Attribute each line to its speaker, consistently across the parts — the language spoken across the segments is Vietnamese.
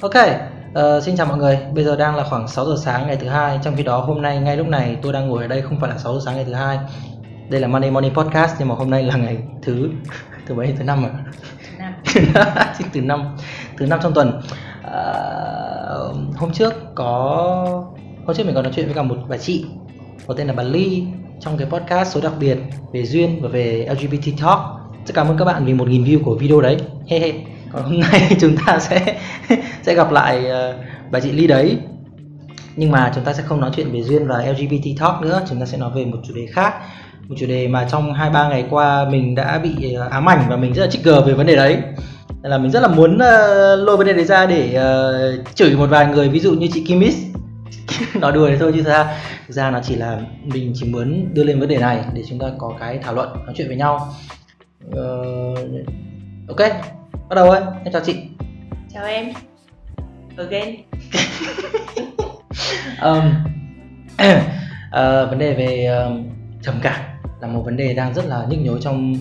Speaker 1: Ok, uh, xin chào mọi người. Bây giờ đang là khoảng 6 giờ sáng ngày thứ hai. Trong khi đó hôm nay ngay lúc này tôi đang ngồi ở đây không phải là 6 giờ sáng ngày thứ hai. Đây là Monday Morning Podcast nhưng mà hôm nay là ngày thứ thứ mấy thứ năm à? Thứ năm. thứ năm thứ năm trong tuần. Uh, hôm trước có hôm trước mình còn nói chuyện với cả một bà chị có tên là bà Ly trong cái podcast số đặc biệt về duyên và về LGBT talk. Rất cảm ơn các bạn vì 1.000 view của video đấy. He he còn hôm nay chúng ta sẽ sẽ gặp lại ờ, bà chị Ly đấy. Nhưng mà chúng ta sẽ không nói chuyện về duyên và LGBT talk nữa chúng ta sẽ nói về một chủ đề khác. Một chủ đề mà trong hai ba ngày qua mình đã bị ờ, ám ảnh và mình rất là trigger về vấn đề đấy. Nên là mình rất là muốn uh, lôi vấn đề đấy ra để uh, chửi một vài người ví dụ như chị Kimis nói đùa đấy thôi chứ ra thực ra nó chỉ là mình chỉ muốn đưa lên vấn đề này để chúng ta có cái thảo luận nói chuyện với nhau. Uh, ok bắt đầu ơi em chào chị.
Speaker 2: Chào em. Again
Speaker 1: um, uh, vấn đề về um, trầm cảm là một vấn đề đang rất là nhức nhối trong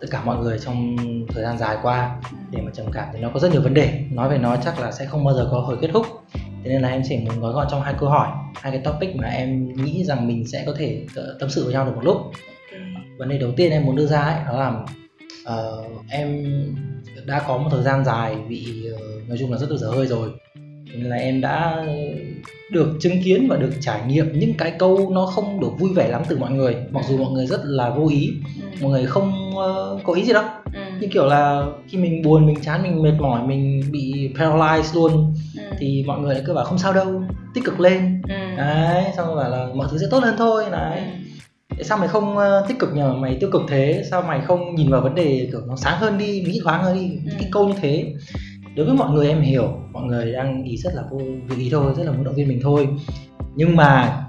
Speaker 1: tất cả mọi người trong thời gian dài qua. Để mà trầm cảm thì nó có rất nhiều vấn đề. Nói về nó chắc là sẽ không bao giờ có hồi kết thúc. Thế nên là em chỉ muốn gói gọn trong hai câu hỏi hai cái topic mà em nghĩ rằng mình sẽ có thể tâm sự với nhau được một lúc. Vấn đề đầu tiên em muốn đưa ra ấy đó là uh, em đã có một thời gian dài bị uh, nói chung là rất là dở hơi rồi nên là em đã được chứng kiến và được trải nghiệm những cái câu nó không được vui vẻ lắm từ mọi người mặc dù mọi người rất là vô ý ừ. mọi người không uh, có ý gì đâu ừ. như kiểu là khi mình buồn mình chán mình mệt mỏi mình bị paralyzed luôn ừ. thì mọi người lại cứ bảo không sao đâu tích cực lên ừ. đấy xong rồi bảo là mọi thứ sẽ tốt hơn thôi đấy ừ tại sao mày không uh, tích cực nhờ? Mày tiêu cực thế. Sao mày không nhìn vào vấn đề kiểu nó sáng hơn đi nghĩ thoáng hơn đi? Ừ. cái câu như thế. Đối với mọi người em hiểu. Mọi người đang ý rất là vô ý thôi rất là muốn động viên mình thôi. Nhưng mà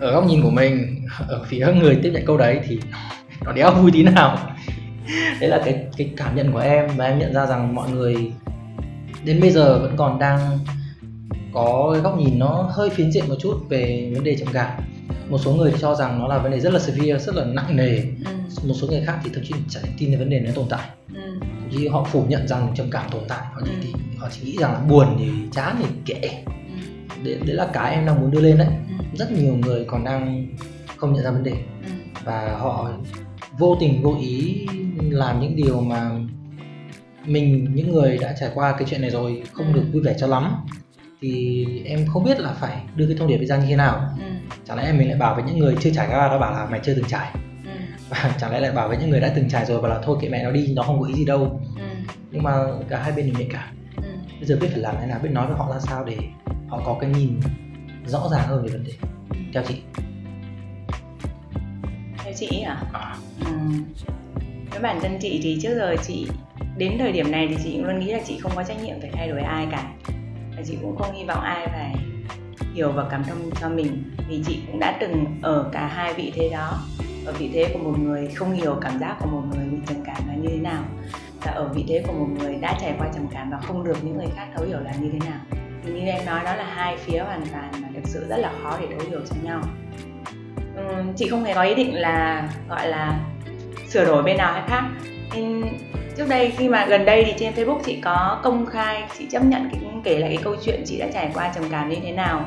Speaker 1: ở góc nhìn của mình ở phía người tiếp nhận câu đấy thì nó đéo vui tí nào. Đấy là cái cái cảm nhận của em. Và em nhận ra rằng mọi người đến bây giờ vẫn còn đang có cái góc nhìn nó hơi phiến diện một chút về vấn đề trầm cảm một số người thì cho rằng nó là vấn đề rất là severe rất là nặng nề ừ. một số người khác thì thậm chí chẳng tin đến vấn đề nó tồn tại ừ. thậm chí họ phủ nhận rằng trầm cảm tồn tại họ chỉ, ừ. họ chỉ nghĩ rằng là buồn thì chán thì kệ ừ. đấy, đấy là cái em đang muốn đưa lên đấy ừ. rất nhiều người còn đang không nhận ra vấn đề ừ. và họ vô tình vô ý làm những điều mà mình những người đã trải qua cái chuyện này rồi không ừ. được vui vẻ cho lắm thì em không biết là phải đưa cái thông điệp ra như thế nào ừ. chẳng lẽ mình lại bảo với những người chưa trải qua nó bảo là mày chưa từng trải ừ. và chẳng lẽ lại bảo với những người đã từng trải rồi và là thôi kệ mẹ nó đi nó không có ý gì đâu ừ. nhưng mà cả hai bên đều nhạy cảm ừ. bây giờ biết phải làm thế nào biết nói với họ ra sao để họ có cái nhìn rõ ràng hơn về vấn đề theo chị
Speaker 2: theo chị à, à. Ừ. với bản thân chị thì trước giờ chị đến thời điểm này thì chị luôn nghĩ là chị không có trách nhiệm phải thay đổi ai cả chị cũng không hy vọng ai phải hiểu và cảm thông cho mình. Vì chị cũng đã từng ở cả hai vị thế đó. Ở vị thế của một người không hiểu cảm giác của một người bị trầm cảm là như thế nào. Và ở vị thế của một người đã trải qua trầm cảm và không được những người khác thấu hiểu là như thế nào. Thì như em nói đó là hai phía hoàn toàn mà thực sự rất là khó để thấu hiểu cho nhau. Uhm, chị không hề có ý định là gọi là sửa đổi bên nào hay khác. Nhưng trước đây khi mà gần đây thì trên Facebook chị có công khai chị chấp nhận cái kể lại cái câu chuyện chị đã trải qua trầm cảm như thế nào.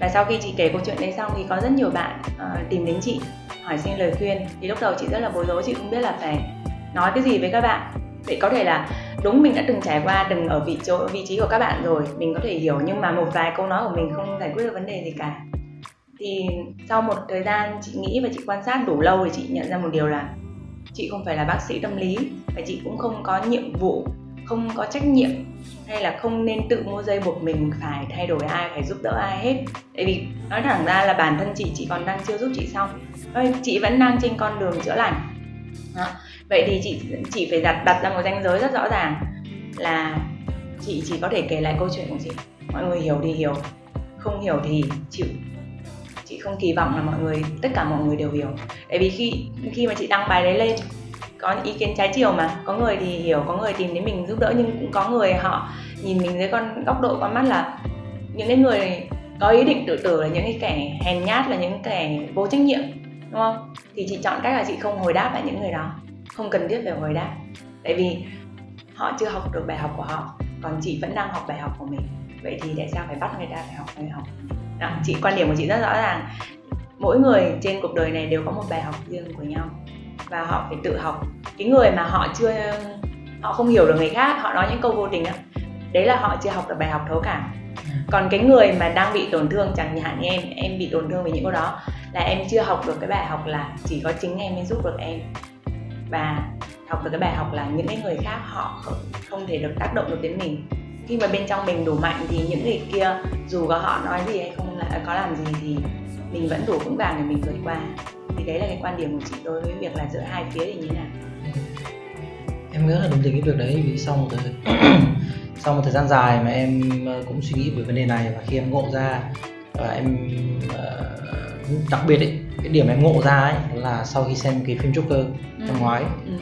Speaker 2: Và sau khi chị kể câu chuyện đấy xong thì có rất nhiều bạn uh, tìm đến chị hỏi xin lời khuyên. Thì lúc đầu chị rất là bối rối chị không biết là phải nói cái gì với các bạn. Để có thể là đúng mình đã từng trải qua từng ở vị chỗ vị trí của các bạn rồi mình có thể hiểu. Nhưng mà một vài câu nói của mình không giải quyết được vấn đề gì cả. Thì sau một thời gian chị nghĩ và chị quan sát đủ lâu thì chị nhận ra một điều là chị không phải là bác sĩ tâm lý và chị cũng không có nhiệm vụ, không có trách nhiệm hay là không nên tự mua dây buộc mình phải thay đổi ai, phải giúp đỡ ai hết. Tại vì nói thẳng ra là bản thân chị chị còn đang chưa giúp chị xong. Thôi, chị vẫn đang trên con đường chữa lành. Đó. vậy thì chị chị phải đặt đặt ra một ranh giới rất rõ ràng là chị chỉ có thể kể lại câu chuyện của chị. Mọi người hiểu thì hiểu, không hiểu thì chịu chị không kỳ vọng là mọi người, tất cả mọi người đều hiểu. Tại vì khi khi mà chị đăng bài đấy lên, có ý kiến trái chiều mà. Có người thì hiểu, có người tìm đến mình giúp đỡ, nhưng cũng có người họ nhìn mình dưới con góc độ con mắt là những cái người có ý định tự tử là những cái kẻ hèn nhát, là những kẻ vô trách nhiệm, đúng không? Thì chị chọn cách là chị không hồi đáp lại những người đó. Không cần thiết phải hồi đáp. Tại vì họ chưa học được bài học của họ, còn chị vẫn đang học bài học của mình. Vậy thì tại sao phải bắt người ta phải học bài học? Đó, chị quan điểm của chị rất rõ ràng. Mỗi người trên cuộc đời này đều có một bài học riêng của nhau và họ phải tự học. Cái người mà họ chưa họ không hiểu được người khác họ nói những câu vô tình đó đấy là họ chưa học được bài học thấu cảm. Còn cái người mà đang bị tổn thương chẳng hạn như em em bị tổn thương vì những câu đó là em chưa học được cái bài học là chỉ có chính em mới giúp được em. Và học được cái bài học là những cái người khác họ không thể được tác động được đến mình khi mà bên trong mình đủ mạnh thì những người kia dù có họ nói gì hay không là có làm gì thì mình vẫn đủ vững vàng để mình vượt qua thì đấy là cái quan điểm của chị đối với việc là giữa hai phía thì như thế nào
Speaker 1: em rất là đồng tình cái việc đấy vì sau một thời sau một thời gian dài mà em ờ, cũng suy nghĩ về vấn đề này và khi em ngộ ra và em uh, đặc biệt ấy cái điểm em ngộ ra ấy là sau khi xem cái phim Joker ừ. năm ngoái ừ.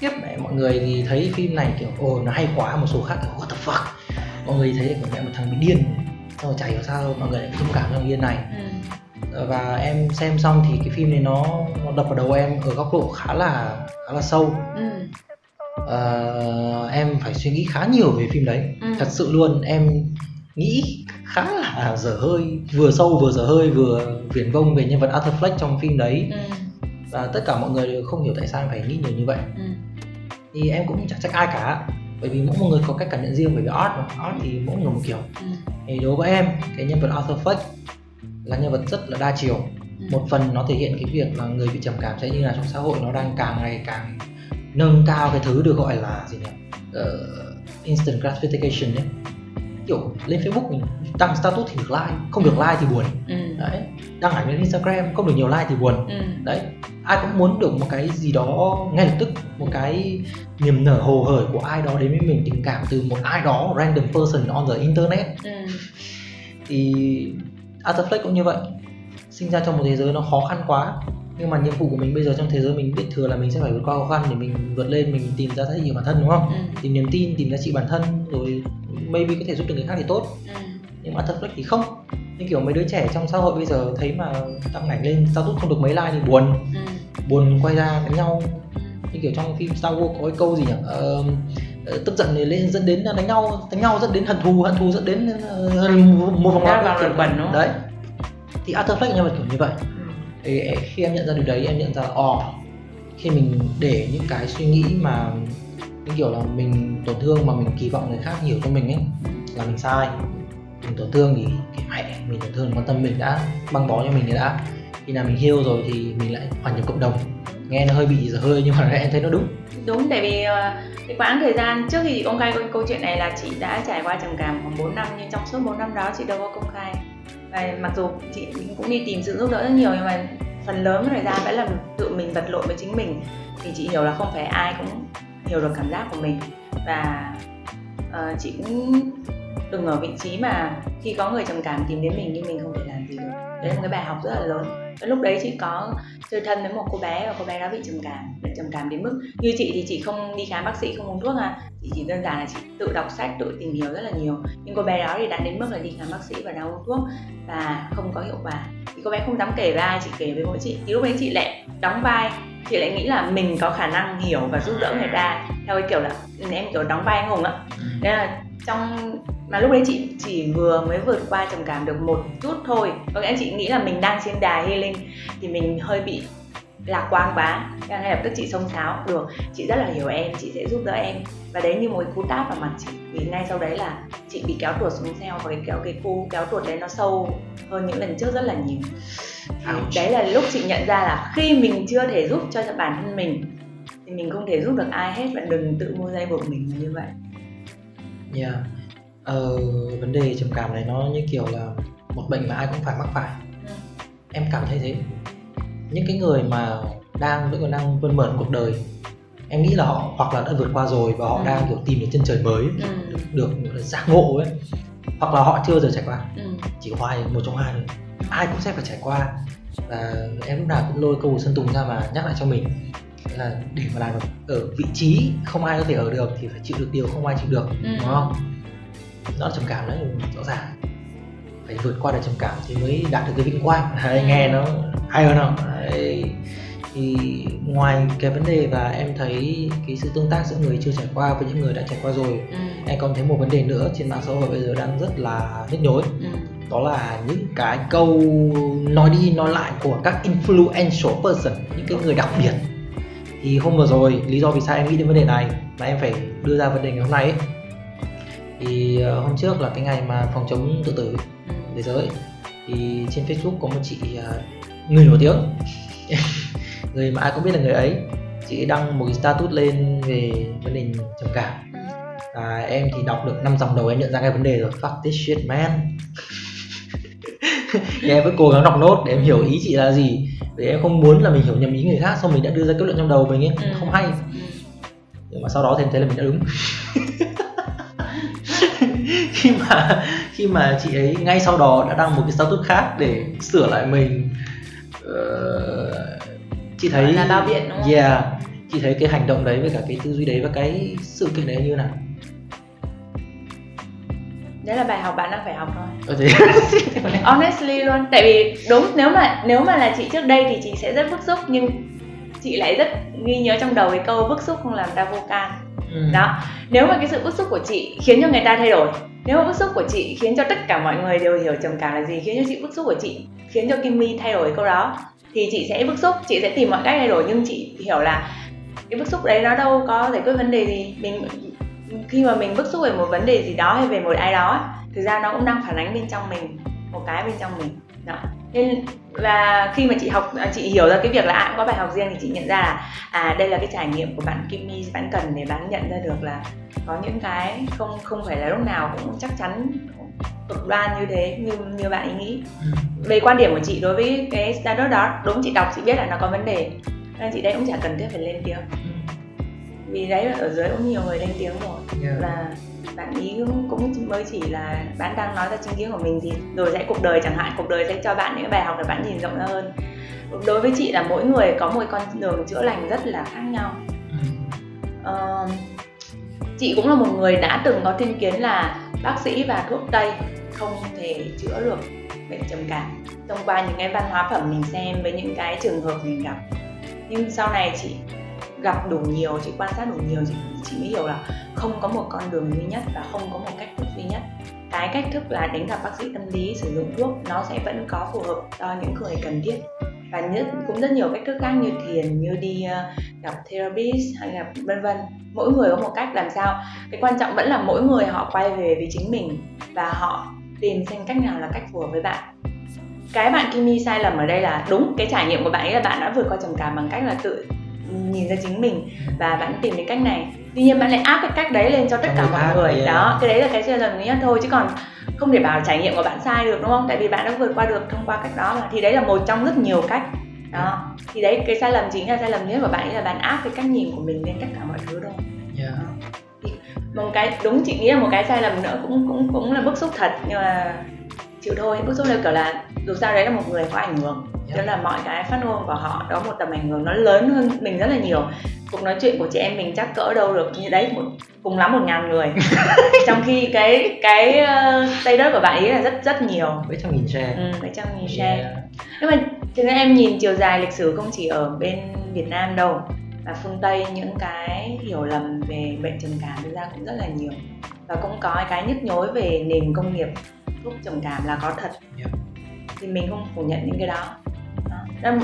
Speaker 1: tiếp mọi người thì thấy phim này kiểu ồ nó hay quá một số khác kiểu what the fuck mọi người thấy kiểu mẹ một thằng bị điên xong rồi chả hiểu sao mọi người lại thông cảm cho thằng điên này ừ. và em xem xong thì cái phim này nó, nó đập vào đầu em ở góc độ khá là khá là sâu ừ uh, em phải suy nghĩ khá nhiều về phim đấy ừ. thật sự luôn em nghĩ khá là dở hơi vừa sâu vừa dở hơi vừa viển vông về nhân vật Arthur Fleck trong phim đấy ừ. và tất cả mọi người đều không hiểu tại sao em phải nghĩ nhiều như vậy ừ. thì em cũng chẳng trách ai cả bởi vì mỗi một người có cách cảm nhận riêng bởi vì art mà art thì mỗi người một kiểu ừ. thì đối với em cái nhân vật Arthur Fleck là nhân vật rất là đa chiều ừ. một phần nó thể hiện cái việc là người bị trầm cảm sẽ như là trong xã hội nó đang càng ngày càng nâng cao cái thứ được gọi là gì nhỉ uh, instant gratification đấy kiểu lên Facebook mình đăng status thì được like không được like thì buồn ừ. Đấy đăng ảnh lên Instagram không được nhiều like thì buồn ừ. đấy ai cũng muốn được một cái gì đó ngay lập tức một cái niềm nở hồ hởi của ai đó đến với mình tình cảm từ một ai đó random person on the internet ừ. thì Fleck cũng như vậy sinh ra trong một thế giới nó khó khăn quá nhưng mà nhiệm vụ của mình bây giờ trong thế giới mình biết thừa là mình sẽ phải vượt qua khó khăn để mình vượt lên mình tìm ra giá trị bản thân đúng không ừ. tìm niềm tin tìm giá trị bản thân rồi maybe có thể giúp được người khác thì tốt ừ. nhưng mà thật flex thì không như kiểu mấy đứa trẻ trong xã hội bây giờ thấy mà đăng ảnh lên status không được mấy like thì buồn. Ừ. buồn quay ra đánh nhau. Như kiểu trong phim Star Wars có cái câu gì nhỉ? Uh, tức giận thì lên dẫn đến đánh nhau đánh nhau dẫn đến hận thù hận thù dẫn đến uh, một vòng
Speaker 2: lao kiểu. bẩn đúng không?
Speaker 1: đấy. Thì Fleck nhân vật kiểu như vậy. Thì khi em nhận ra điều đấy em nhận ra ồ oh, khi mình để những cái suy nghĩ mà như kiểu là mình tổn thương mà mình kỳ vọng người khác hiểu cho mình ấy là mình sai mình tổn thương thì cái mẹ, mình tổn thương, quan tâm mình đã băng bó cho mình thì đã. Khi nào mình heal rồi thì mình lại hòa nhập cộng đồng. Nghe nó hơi bị dở hơi nhưng mà em thấy nó đúng.
Speaker 2: Đúng, tại vì ờ, cái quãng thời gian trước khi công khai câu chuyện này là chị đã trải qua trầm cảm khoảng 4 năm, nhưng trong suốt 4 năm đó chị đâu có công khai. Và mặc dù chị cũng đi tìm sự giúp đỡ rất nhiều nhưng mà phần lớn thời gian vẫn là tự mình vật lộn với chính mình. Thì chị hiểu là không phải ai cũng hiểu được cảm giác của mình. Và uh, chị cũng đừng ở vị trí mà khi có người trầm cảm tìm đến mình nhưng mình không thể làm gì được. Đấy là một cái bài học rất là lớn lúc đấy chị có chơi thân với một cô bé và cô bé đó bị trầm cảm, bị trầm cảm đến mức như chị thì chị không đi khám bác sĩ, không uống thuốc à. Chị chỉ đơn giản là chị tự đọc sách, tự tìm hiểu rất là nhiều. Nhưng cô bé đó thì đã đến mức là đi khám bác sĩ và đã uống thuốc và không có hiệu quả. Thì cô bé không dám kể với ai chị kể với mỗi chị. Thì lúc đấy chị lại đóng vai. Chị lại nghĩ là mình có khả năng hiểu và giúp đỡ người ta theo cái kiểu là em kiểu đóng vai anh hùng á. Nên là trong mà lúc đấy chị chỉ vừa mới vượt qua trầm cảm được một chút thôi. Có nghĩa chị nghĩ là mình đang trên đà healing thì mình hơi bị lạc quan quá. Ngay lập tức chị xông xáo được chị rất là hiểu em chị sẽ giúp đỡ em. Và đấy như một cú tát vào mặt chị. Vì ngay sau đấy là chị bị kéo tuột xuống theo và cái kéo cái cú kéo tuột đấy nó sâu hơn những lần trước rất là nhiều. Thì đấy là lúc chị nhận ra là khi mình chưa thể giúp cho bản thân mình thì mình không thể giúp được ai hết và đừng tự mua dây buộc mình như vậy
Speaker 1: yeah ờ, vấn đề trầm cảm này nó như kiểu là một bệnh mà ai cũng phải mắc phải ừ. em cảm thấy thế những cái người mà đang vẫn còn đang vươn mở cuộc đời em nghĩ là họ hoặc là đã vượt qua rồi và họ ừ. đang kiểu tìm được chân trời mới ừ. được, được giác ngộ ấy hoặc là họ chưa giờ trải qua ừ. chỉ hai một trong hai thôi ai cũng sẽ phải trải qua và em lúc nào cũng lôi câu sơn tùng ra mà nhắc lại cho mình là để mà làm được ở vị trí không ai có thể ở được thì phải chịu được điều không ai chịu được ừ. đúng không nó là trầm cảm đấy rõ ràng phải vượt qua được trầm cảm thì mới đạt được cái vinh quang hay nghe nó hay hơn không đấy. thì ngoài cái vấn đề và em thấy cái sự tương tác giữa người chưa trải qua với những người đã trải qua rồi
Speaker 2: ừ.
Speaker 1: em còn thấy một vấn đề nữa trên mạng xã hội bây giờ đang rất là nhức nhối
Speaker 2: Ừ.
Speaker 1: đó là những cái câu nói đi nói lại của các influential person những cái người đặc biệt thì hôm vừa rồi lý do vì sao em nghĩ đến vấn đề này mà em phải đưa ra vấn đề ngày hôm nay ấy, thì ờ, hôm trước là cái ngày mà phòng chống tự tử
Speaker 2: Ừ.
Speaker 1: thế giới. Thì trên Facebook có một chị ờ, người nổi tiếng. Người mà ai cũng biết là người ấy chị ấy đăng một cái status lên về vấn đề trầm cảm. À, em thì đọc được năm dòng đầu em nhận ra cái vấn đề rồi. Fuck this shit man thì em vẫn cố gắng đọc nốt để em hiểu ý chị là gì để em không muốn là mình hiểu nhầm ý người khác xong mình đã đưa ra kết luận trong đầu mình ấy
Speaker 2: Ừ.
Speaker 1: không hay
Speaker 2: Ừ.
Speaker 1: nhưng mà sau đó thì em thấy là mình đã đúng khi mà khi mà chị ấy ngay sau đó đã đăng một cái status khác để sửa lại mình Ờ, chị thấy
Speaker 2: là bao biện đúng không?
Speaker 1: yeah chị thấy cái hành động đấy với cả cái tư duy đấy và cái sự kiện đấy như nào
Speaker 2: đấy là bài học bạn đang phải học thôi.
Speaker 1: Thế
Speaker 2: honestly luôn. Tại vì đúng nếu mà nếu mà là chị trước đây thì chị sẽ rất bức xúc nhưng chị lại rất ghi nhớ trong đầu cái câu bức xúc không làm ta vô can.
Speaker 1: Ừ.
Speaker 2: đó. Nếu mà cái sự bức xúc của chị khiến cho người ta thay đổi nếu mà bức xúc của chị khiến cho tất cả mọi người đều hiểu trầm cảm là gì khiến cho chị bức xúc của chị khiến cho Kimmy thay đổi câu đó thì chị sẽ bức xúc chị sẽ tìm mọi cách thay đổi nhưng chị hiểu là cái bức xúc đấy nó đâu có giải quyết vấn đề gì. Mình khi mà mình bức xúc về một vấn đề gì đó hay về một ai đó thực ra nó cũng đang phản ánh bên trong mình một cái bên trong mình. Đó. Nên và khi mà chị học à, chị hiểu ra cái việc là cũng có bài học riêng thì chị nhận ra là à đây là cái trải nghiệm của bạn Kimmy bạn cần để bạn nhận ra được là có những cái không không phải là lúc nào cũng chắc chắn cực đoan như thế như như bạn ấy nghĩ.
Speaker 1: Ừ.
Speaker 2: về quan điểm của chị đối với cái status đó đúng chị đọc chị biết là nó có vấn đề. Nên chị đấy cũng chả cần thiết phải lên tiếng vì đấy ở dưới cũng nhiều người lên tiếng rồi.
Speaker 1: Yeah.
Speaker 2: và bạn ý cũng, cũng mới chỉ là bạn đang nói ra chính kiến của mình thì rồi sẽ cuộc đời chẳng hạn cuộc đời sẽ cho bạn những bài học để bạn nhìn rộng ra hơn. Đối với chị là mỗi người có một con đường chữa lành rất là khác nhau. Ờ, chị cũng là một người đã từng có thiên kiến là bác sĩ và thuốc tây không thể chữa được bệnh trầm cảm. Thông qua những cái văn hóa phẩm mình xem với những cái trường hợp mình gặp. Nhưng sau này chị gặp đủ nhiều chị quan sát đủ nhiều chị, chị mới hiểu là không có một con đường duy nhất và không có một cách thức duy nhất. Cái cách thức là đến gặp bác sĩ tâm lý sử dụng thuốc nó sẽ vẫn có phù hợp cho những người cần thiết. Và nhất cũng rất nhiều cách thức khác như thiền như đi ờ, gặp therapist hay là vân vân. Mỗi người có một cách làm sao. Cái quan trọng vẫn là mỗi người họ quay về với chính mình và họ tìm xem cách nào là cách phù hợp với bạn. Cái bạn Kimi sai lầm ở đây là đúng cái trải nghiệm của bạn ấy là bạn đã vượt qua trầm cảm bằng cách là tự nhìn ra chính mình và bạn tìm đến cách này. Tuy nhiên bạn lại áp cái cách đấy lên cho tất cả mọi người.
Speaker 1: yeah.
Speaker 2: đó cái đấy là cái sai lầm duy nhất thôi chứ còn không thể bảo trải nghiệm của bạn sai được đúng không? Tại vì bạn đã vượt qua được thông qua cách đó mà. Thì đấy là một trong rất nhiều cách. Đó thì đấy cái sai lầm chính là sai lầm nhất của bạn ấy là bạn áp cái cách nhìn của mình lên tất cả mọi thứ thôi.
Speaker 1: Yeah.
Speaker 2: một cái đúng chị nghĩ là một cái sai lầm nữa cũng cũng cũng là bức xúc thật nhưng mà chịu thôi bức xúc là kiểu là dù sao đấy là một người có ảnh hưởng.
Speaker 1: Yeah.
Speaker 2: tức là mọi cái phát ngôn của họ có một tầm ảnh hưởng nó lớn hơn mình rất là nhiều. Cuộc nói chuyện của chị em mình chắc cỡ đâu được như đấy một cùng lắm một ngàn người. Trong khi cái cái uh, status của bạn ấy là rất rất nhiều.
Speaker 1: Mấy trăm nghìn share.
Speaker 2: Ừ, mấy trăm nghìn share.
Speaker 1: Yeah.
Speaker 2: nhưng mà thực ra em nhìn chiều dài lịch sử không chỉ ở bên Việt Nam đâu và phương Tây những cái hiểu lầm về bệnh trầm cảm thực ra cũng rất là nhiều. Và cũng có cái nhức nhối về nền công nghiệp thuốc trầm cảm là có thật.
Speaker 1: Yeah.
Speaker 2: thì mình không phủ nhận những cái đó, đó. Nên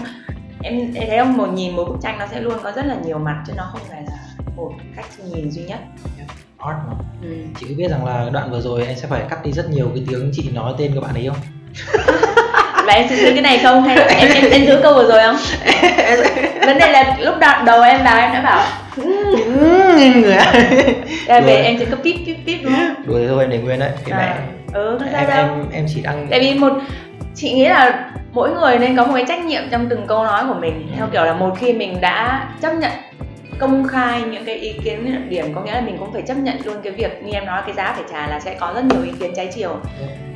Speaker 2: em, em thấy không một nhìn một bức tranh nó sẽ luôn có rất là nhiều mặt chứ nó không phải là một cách nhìn duy nhất.
Speaker 1: Art mà.
Speaker 2: Ừ.
Speaker 1: chị có biết rằng là đoạn vừa rồi em sẽ phải cắt đi rất nhiều cái tiếng chị nói tên của bạn ấy không?
Speaker 2: Và em xin giữ cái này không hay là em em, em giữ câu vừa rồi không? Vấn đề là lúc đầu, đầu em vào em đã bảo
Speaker 1: người
Speaker 2: Ra về em chỉ có píp píp píp đúng không?
Speaker 1: đùa thế thôi em để nguyên đấy cái
Speaker 2: À,
Speaker 1: mẹ.
Speaker 2: Ừ
Speaker 1: em
Speaker 2: đâu.
Speaker 1: em em chỉ đang
Speaker 2: tại vì một chị nghĩ là mỗi người nên có một cái trách nhiệm trong từng câu nói của mình. Theo kiểu là một khi mình đã chấp nhận công khai những cái ý kiến luận điểm có nghĩa là mình cũng phải chấp nhận luôn cái việc như em nói cái giá phải trả là sẽ có rất nhiều ý kiến trái chiều.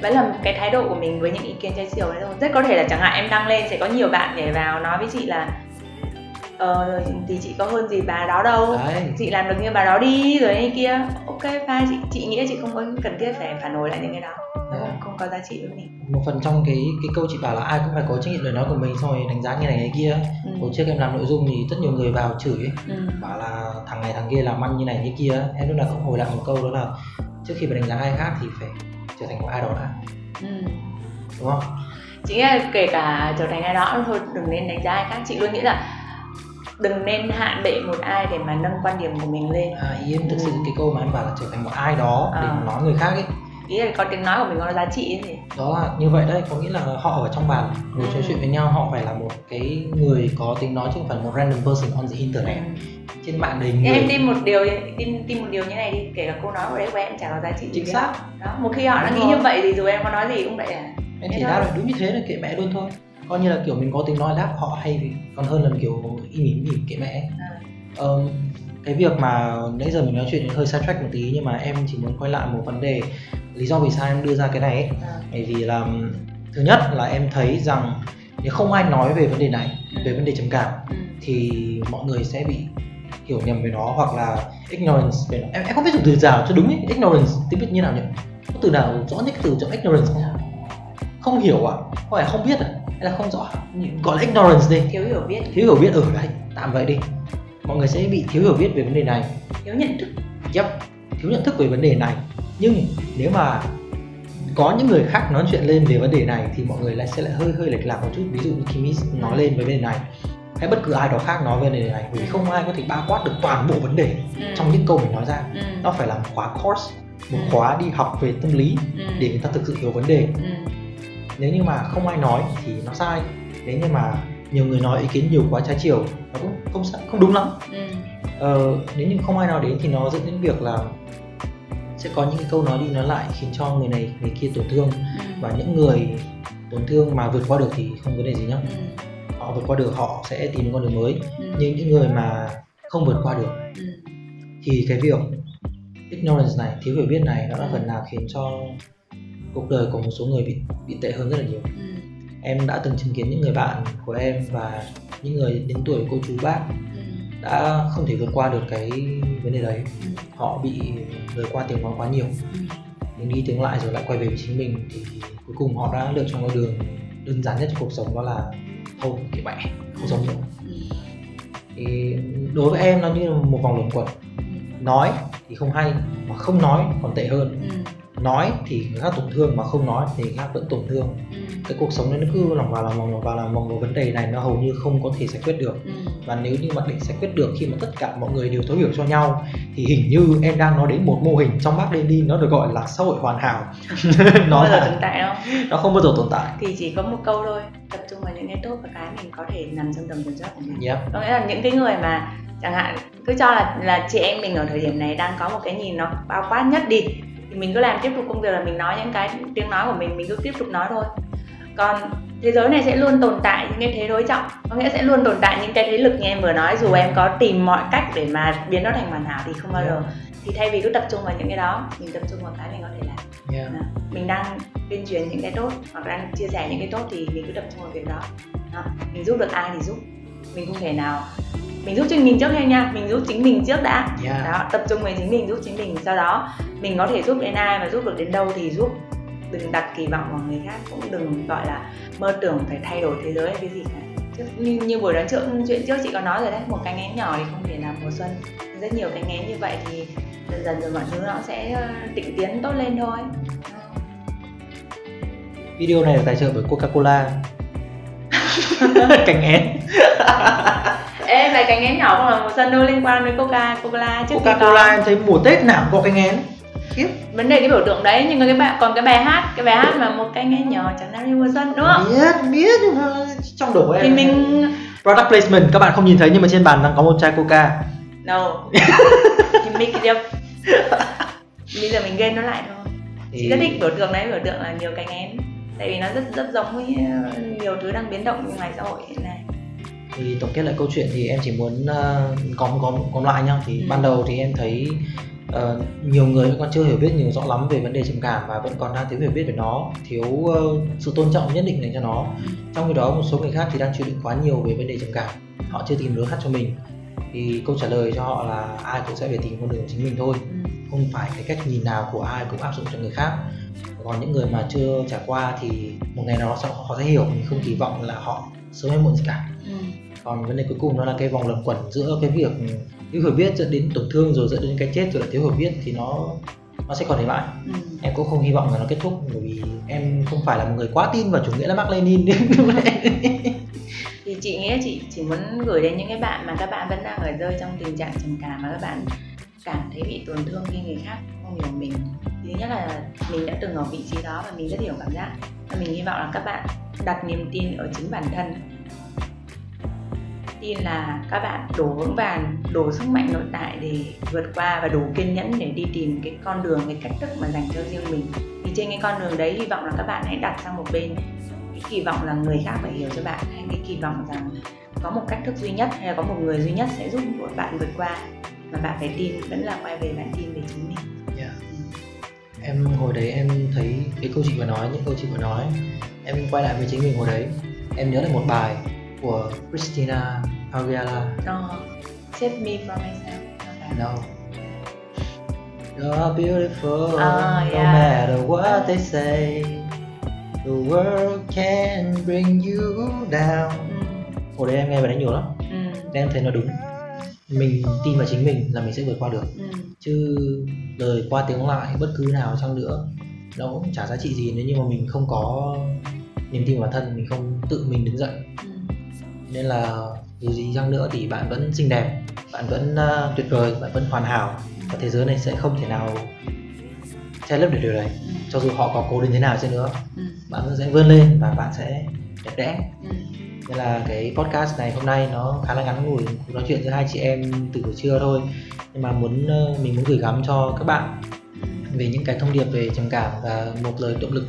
Speaker 2: Vẫn là cái thái độ của mình với những ý kiến trái chiều đấy thôi. Rất có thể là chẳng hạn em đăng lên sẽ có nhiều bạn nhảy vào nói với chị là ờ thì chị có hơn gì bà đó đâu.
Speaker 1: Đấy.
Speaker 2: Chị làm được như bà đó đi rồi này kia. Ok fine chị chị nghĩ chị không có cần thiết phải phản hồi lại những cái đó.
Speaker 1: Dạ.
Speaker 2: không, không có giá trị với mình.
Speaker 1: Một phần trong cái cái câu chị bảo là ai cũng phải có trách nhiệm lời nói của mình xong rồi đánh giá như này cái kia.
Speaker 2: Ừ.
Speaker 1: hồi trước em làm nội dung thì rất nhiều người vào chửi. Ấy,
Speaker 2: Ừ.
Speaker 1: bảo là thằng này thằng kia làm ăn như này như kia. Em lúc nào cũng hồi lại một câu đó là trước khi mà đánh giá ai khác thì phải trở thành một ai đó đã.
Speaker 2: Ừ.
Speaker 1: đúng không?
Speaker 2: Chính là kể cả trở thành ai đó thôi đừng nên đánh giá ai khác. Chị luôn nghĩ là đừng nên hạn bệ một ai để mà nâng quan điểm của mình lên.
Speaker 1: À, ý em thực sự cái câu mà em bảo là trở thành một ai đó để
Speaker 2: Ờ.
Speaker 1: mà nói người khác ấy.
Speaker 2: Ý là có tiếng nói của mình có giá trị gì.
Speaker 1: Đó là như vậy đấy có nghĩa là họ ở trong bàn ngồi trò
Speaker 2: Ừ.
Speaker 1: chuyện với nhau họ phải là một cái người có tiếng nói chứ không phải một random person on the internet. Trên mạng đầy người.
Speaker 2: Em tin một điều tin tin một điều như này đi kể cả câu nói của đấy của em chả có giá trị
Speaker 1: chính xác.
Speaker 2: Đó một khi họ đã nghĩ như vậy thì dù em có nói gì cũng vậy à.
Speaker 1: Em chỉ đáp là đúng như thế là kệ mẹ luôn thôi coi như là kiểu mình có tiếng nói đáp họ hay còn hơn là kiểu im ỉm im kệ mẹ
Speaker 2: À.
Speaker 1: Ờ, cái việc mà nãy giờ mình nói chuyện hơi track một tí nhưng mà em chỉ muốn quay lại một vấn đề lý do vì sao em đưa ra cái này ấy.
Speaker 2: À.
Speaker 1: bởi vì là thứ nhất là em thấy rằng nếu không ai nói về vấn đề này về vấn đề trầm cảm
Speaker 2: Ừ.
Speaker 1: thì mọi người sẽ bị hiểu nhầm về nó hoặc là ignorance về nó. Em, em không biết dùng từ nào cho đúng ấy ignorance tiếng việt như nào nhỉ? Có từ nào rõ nhất cái từ cho ignorance không? Không hiểu à? Có phải không biết à hay là không rõ? Gọi là ignorance đi.
Speaker 2: Thiếu hiểu biết.
Speaker 1: Thiếu hiểu biết ở đấy tạm vậy đi. Mọi người sẽ bị thiếu hiểu biết về vấn đề này.
Speaker 2: Thiếu nhận thức.
Speaker 1: Yep thiếu nhận thức về vấn đề này. Nhưng nếu mà có những người khác nói chuyện lên về vấn đề này thì mọi người lại sẽ lại hơi hơi lệch lạc một chút. Ví dụ như Kimi nói lên về vấn đề này. Hay bất cứ ai đó khác nói về vấn đề này. Vì không ai có thể bao quát được toàn bộ vấn đề
Speaker 2: ừ.
Speaker 1: trong những câu mình nói ra.
Speaker 2: Ừ.
Speaker 1: nó phải là một khóa course một
Speaker 2: Ừ.
Speaker 1: khóa đi học về tâm lý
Speaker 2: Ừ.
Speaker 1: để người ta thực sự hiểu vấn đề.
Speaker 2: Ừ.
Speaker 1: nếu như mà không ai nói thì nó sai nếu như mà nhiều người nói ý kiến nhiều quá trái chiều nó cũng không không đúng lắm
Speaker 2: Ừ.
Speaker 1: ờ, nếu như không ai nói đến thì nó dẫn đến việc là sẽ có những cái câu nói đi nói lại khiến cho người này người kia tổn thương
Speaker 2: Ừ.
Speaker 1: và những người tổn thương mà vượt qua được thì không vấn đề gì nhá
Speaker 2: Ừ.
Speaker 1: họ vượt qua được họ sẽ tìm con đường mới
Speaker 2: Ừ.
Speaker 1: nhưng những người mà không vượt qua được
Speaker 2: Ừ.
Speaker 1: thì cái việc ignorance này thiếu hiểu biết này nó đã phần nào khiến cho cuộc đời của một số người bị bị tệ hơn rất là nhiều
Speaker 2: Ừ.
Speaker 1: em đã từng chứng kiến những người bạn của em và những người đến tuổi cô chú bác
Speaker 2: Ừ.
Speaker 1: đã không thể vượt qua được cái vấn đề đấy
Speaker 2: Ừ.
Speaker 1: họ bị lời qua tiếng nói quá nhiều
Speaker 2: Ừ.
Speaker 1: tiếng đi tiếng lại rồi lại quay về với chính mình thì cuối cùng họ đã lựa chọn con đường đơn giản nhất trong cuộc sống đó là thôi kệ mẹ không sống nữa
Speaker 2: Ừ.
Speaker 1: thì đối với em nó như là một vòng luẩn quẩn nói thì không hay mà không nói còn tệ hơn
Speaker 2: Ừ.
Speaker 1: nói thì người khác tổn thương mà không nói thì người khác vẫn tổn thương.
Speaker 2: Ừ.
Speaker 1: cái cuộc sống này nó cứ lòng vào lòng vòng lòng vào lòng vòng và vấn đề này nó hầu như không có thể giải quyết được.
Speaker 2: Ừ.
Speaker 1: và nếu như mà để giải quyết được khi mà tất cả mọi người đều thấu hiểu cho nhau thì hình như em đang nói đến một mô hình trong bác Lenin nó được gọi là xã hội hoàn hảo.
Speaker 2: Không
Speaker 1: nó
Speaker 2: bao giờ
Speaker 1: là
Speaker 2: tồn tại đâu.
Speaker 1: nó không bao giờ tồn tại.
Speaker 2: Thì chỉ có một câu thôi tập trung vào những cái tốt và cái mình có thể nằm trong tầm kiểm soát của mình.
Speaker 1: Yep.
Speaker 2: có nghĩa là những cái người mà chẳng hạn cứ cho là là chị em mình ở thời điểm này đang có một cái nhìn nó bao quát nhất đi thì mình cứ làm tiếp tục công việc là mình nói những cái tiếng nói của mình mình cứ tiếp tục nói thôi. Còn thế giới này sẽ luôn tồn tại những cái thế đối trọng. Có nghĩa sẽ luôn tồn tại những cái thế lực như em vừa nói dù em có tìm mọi cách để mà biến nó thành hoàn hảo thì không bao giờ. Thì thay vì cứ tập trung vào những cái đó mình tập trung vào cái mình có thể làm.
Speaker 1: Yeah.
Speaker 2: Đó. mình đang tuyên truyền những cái tốt hoặc đang chia sẻ những cái tốt thì mình cứ tập trung vào việc đó. đó. Mình giúp được ai thì giúp mình không thể nào. Mình giúp chính mình trước hay nha. Mình giúp chính mình trước đã.
Speaker 1: Yeah.
Speaker 2: đó tập trung về chính mình giúp chính mình. Sau đó mình có thể giúp đến ai và giúp được đến đâu thì giúp. Đừng đặt kỳ vọng vào người khác cũng đừng gọi là mơ tưởng phải thay đổi thế giới hay cái gì cả. Như, như buổi nói trước chuyện trước chị có nói rồi đấy một cái ngén nhỏ thì không thể làm mùa xuân. Rất nhiều cái ngén như vậy thì dần dần rồi mọi thứ nó sẽ ờ, tịnh tiến tốt lên thôi.
Speaker 1: Video này được tài trợ bởi Coca-Cola cành én.
Speaker 2: Ê, vậy cái ngén nhỏ không là xuân đâu liên quan đến Coca Cola chứ
Speaker 1: Coca-Cola em thấy mùa Tết nào cũng có cành én. Khiếp.
Speaker 2: Vấn đề cái biểu tượng đấy nhưng cái bài còn cái bài hát cái bài hát mà một cái ngén nhỏ chẳng nào như mùa xuân đúng không?
Speaker 1: Biết biết mà trong đầu em
Speaker 2: thì mình
Speaker 1: product placement các bạn không nhìn thấy nhưng mà trên bàn đang có một chai Coca.
Speaker 2: No. Thì make it up bây giờ mình game nó lại thôi. Chị rất thích biểu tượng đấy biểu tượng là nhiều cái ngén tại vì nó rất rất giống với ờ, nhiều thứ đang biến động ngoài xã hội hiện nay.
Speaker 1: Thì tổng kết lại câu chuyện thì em chỉ muốn uh, có có có lại nhá. Thì
Speaker 2: Ừ.
Speaker 1: ban đầu thì em thấy ờ, nhiều người vẫn còn chưa hiểu biết nhiều rõ lắm về vấn đề trầm cảm và vẫn còn đang thiếu hiểu biết về nó thiếu ờ, sự tôn trọng nhất định dành cho nó. Trong khi đó một số người khác thì đang chịu đựng quá nhiều về vấn đề trầm cảm. Họ chưa tìm lối thoát cho mình. Thì câu trả lời cho họ là ai cũng sẽ phải tìm con đường của chính mình thôi.
Speaker 2: Ừ.
Speaker 1: không phải cái cách nhìn nào của ai cũng áp dụng cho người khác còn những người mà chưa trải qua thì một ngày nào đó họ, họ sẽ hiểu mình không kỳ vọng là họ sớm hay muộn gì cả
Speaker 2: ừ.
Speaker 1: còn vấn đề cuối cùng nó là cái vòng luẩn quẩn giữa cái việc thiếu hiểu biết dẫn đến tổn thương rồi dẫn đến cái chết rồi lại thiếu hiểu biết thì nó nó sẽ còn để mãi
Speaker 2: Ừ.
Speaker 1: em cũng không hy vọng là nó kết thúc bởi vì em không phải là một người quá tin vào chủ nghĩa là Mác Lênin
Speaker 2: thì chị nghĩ chị chỉ muốn gửi đến những cái bạn mà các bạn vẫn đang ở rơi trong tình trạng trầm cảm mà các bạn cảm thấy bị tổn thương khi người khác không hiểu mình. Thứ nhất là mình đã từng ở vị trí đó và mình rất hiểu cảm giác. Và mình hy vọng là các bạn đặt niềm tin ở chính bản thân. Tin là các bạn đủ vững vàng đủ sức mạnh nội tại để vượt qua và đủ kiên nhẫn để đi tìm cái con đường, cái cách thức mà dành cho riêng mình. Thì trên cái con đường đấy, hy vọng là các bạn hãy đặt sang một bên. Cái kỳ vọng là người khác phải hiểu cho bạn. Hay cái kỳ vọng rằng có một cách thức duy nhất hay là có một người duy nhất sẽ giúp bạn vượt qua mà bạn phải tin vẫn là quay về bạn tin về chính mình
Speaker 1: yeah. em hồi đấy em thấy cái câu chị vừa nói những câu chị vừa nói em quay lại với chính mình hồi đấy em nhớ lại một bài của Christina Aguilera
Speaker 2: no save me from myself okay.
Speaker 1: No You're beautiful no
Speaker 2: yeah.
Speaker 1: matter what they say The world can bring you down
Speaker 2: ừ.
Speaker 1: Hồi đấy em nghe bài đấy nhiều lắm
Speaker 2: Ừ.
Speaker 1: Nên em thấy nó đúng Mình tin vào chính mình là mình sẽ vượt qua được
Speaker 2: Ừ.
Speaker 1: Chứ lời qua tiếng lại bất cứ nào chăng nữa Nó cũng chả giá trị gì nếu như mà mình không có niềm tin vào bản thân Mình không tự mình đứng dậy
Speaker 2: Ừ.
Speaker 1: nên là dù gì chăng nữa thì bạn vẫn xinh đẹp bạn vẫn uh, tuyệt vời bạn vẫn hoàn hảo và thế giới này sẽ không thể nào che lấp được điều đấy
Speaker 2: Ừ.
Speaker 1: cho dù họ có cố đến thế nào trên nữa
Speaker 2: Ừ.
Speaker 1: bạn vẫn sẽ vươn lên và bạn sẽ đẹp đẽ
Speaker 2: Ừ.
Speaker 1: nên là cái podcast này hôm nay nó khá là ngắn ngủi. Nói chuyện giữa hai chị em từ buổi trưa thôi. Nhưng mà muốn ờ, mình muốn gửi gắm cho các bạn về những cái thông điệp về trầm cảm và một lời động lực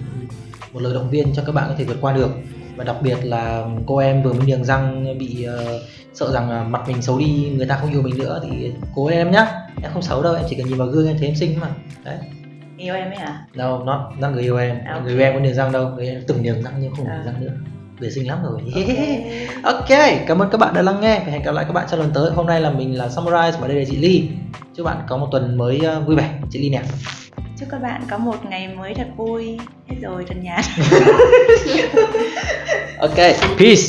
Speaker 1: một lời động viên cho các bạn có thể vượt qua được. Và đặc biệt là cô em vừa mới niềng răng bị ờ, sợ rằng là mặt mình xấu đi người ta không yêu mình nữa thì cố em nhá. Em không xấu đâu em chỉ cần nhìn vào gương em thấy em xinh mà. Đấy.
Speaker 2: Yêu em ấy hả?
Speaker 1: Đâu nó nó người yêu em.
Speaker 2: À, ok.
Speaker 1: người yêu em có niềng răng đâu. Người em từng niềng răng nhưng không
Speaker 2: À.
Speaker 1: niềng răng nữa người xinh lắm rồi.
Speaker 2: Ok.
Speaker 1: ok cảm ơn các bạn đã lắng nghe và hẹn gặp lại các bạn trong lần tới. Hôm nay là mình là Summarize và đây là chị Ly. Chúc bạn có một tuần mới ờ, vui vẻ. Chị Ly nè.
Speaker 2: Chúc các bạn có một ngày mới thật vui. Hết rồi trần nhàn
Speaker 1: ok peace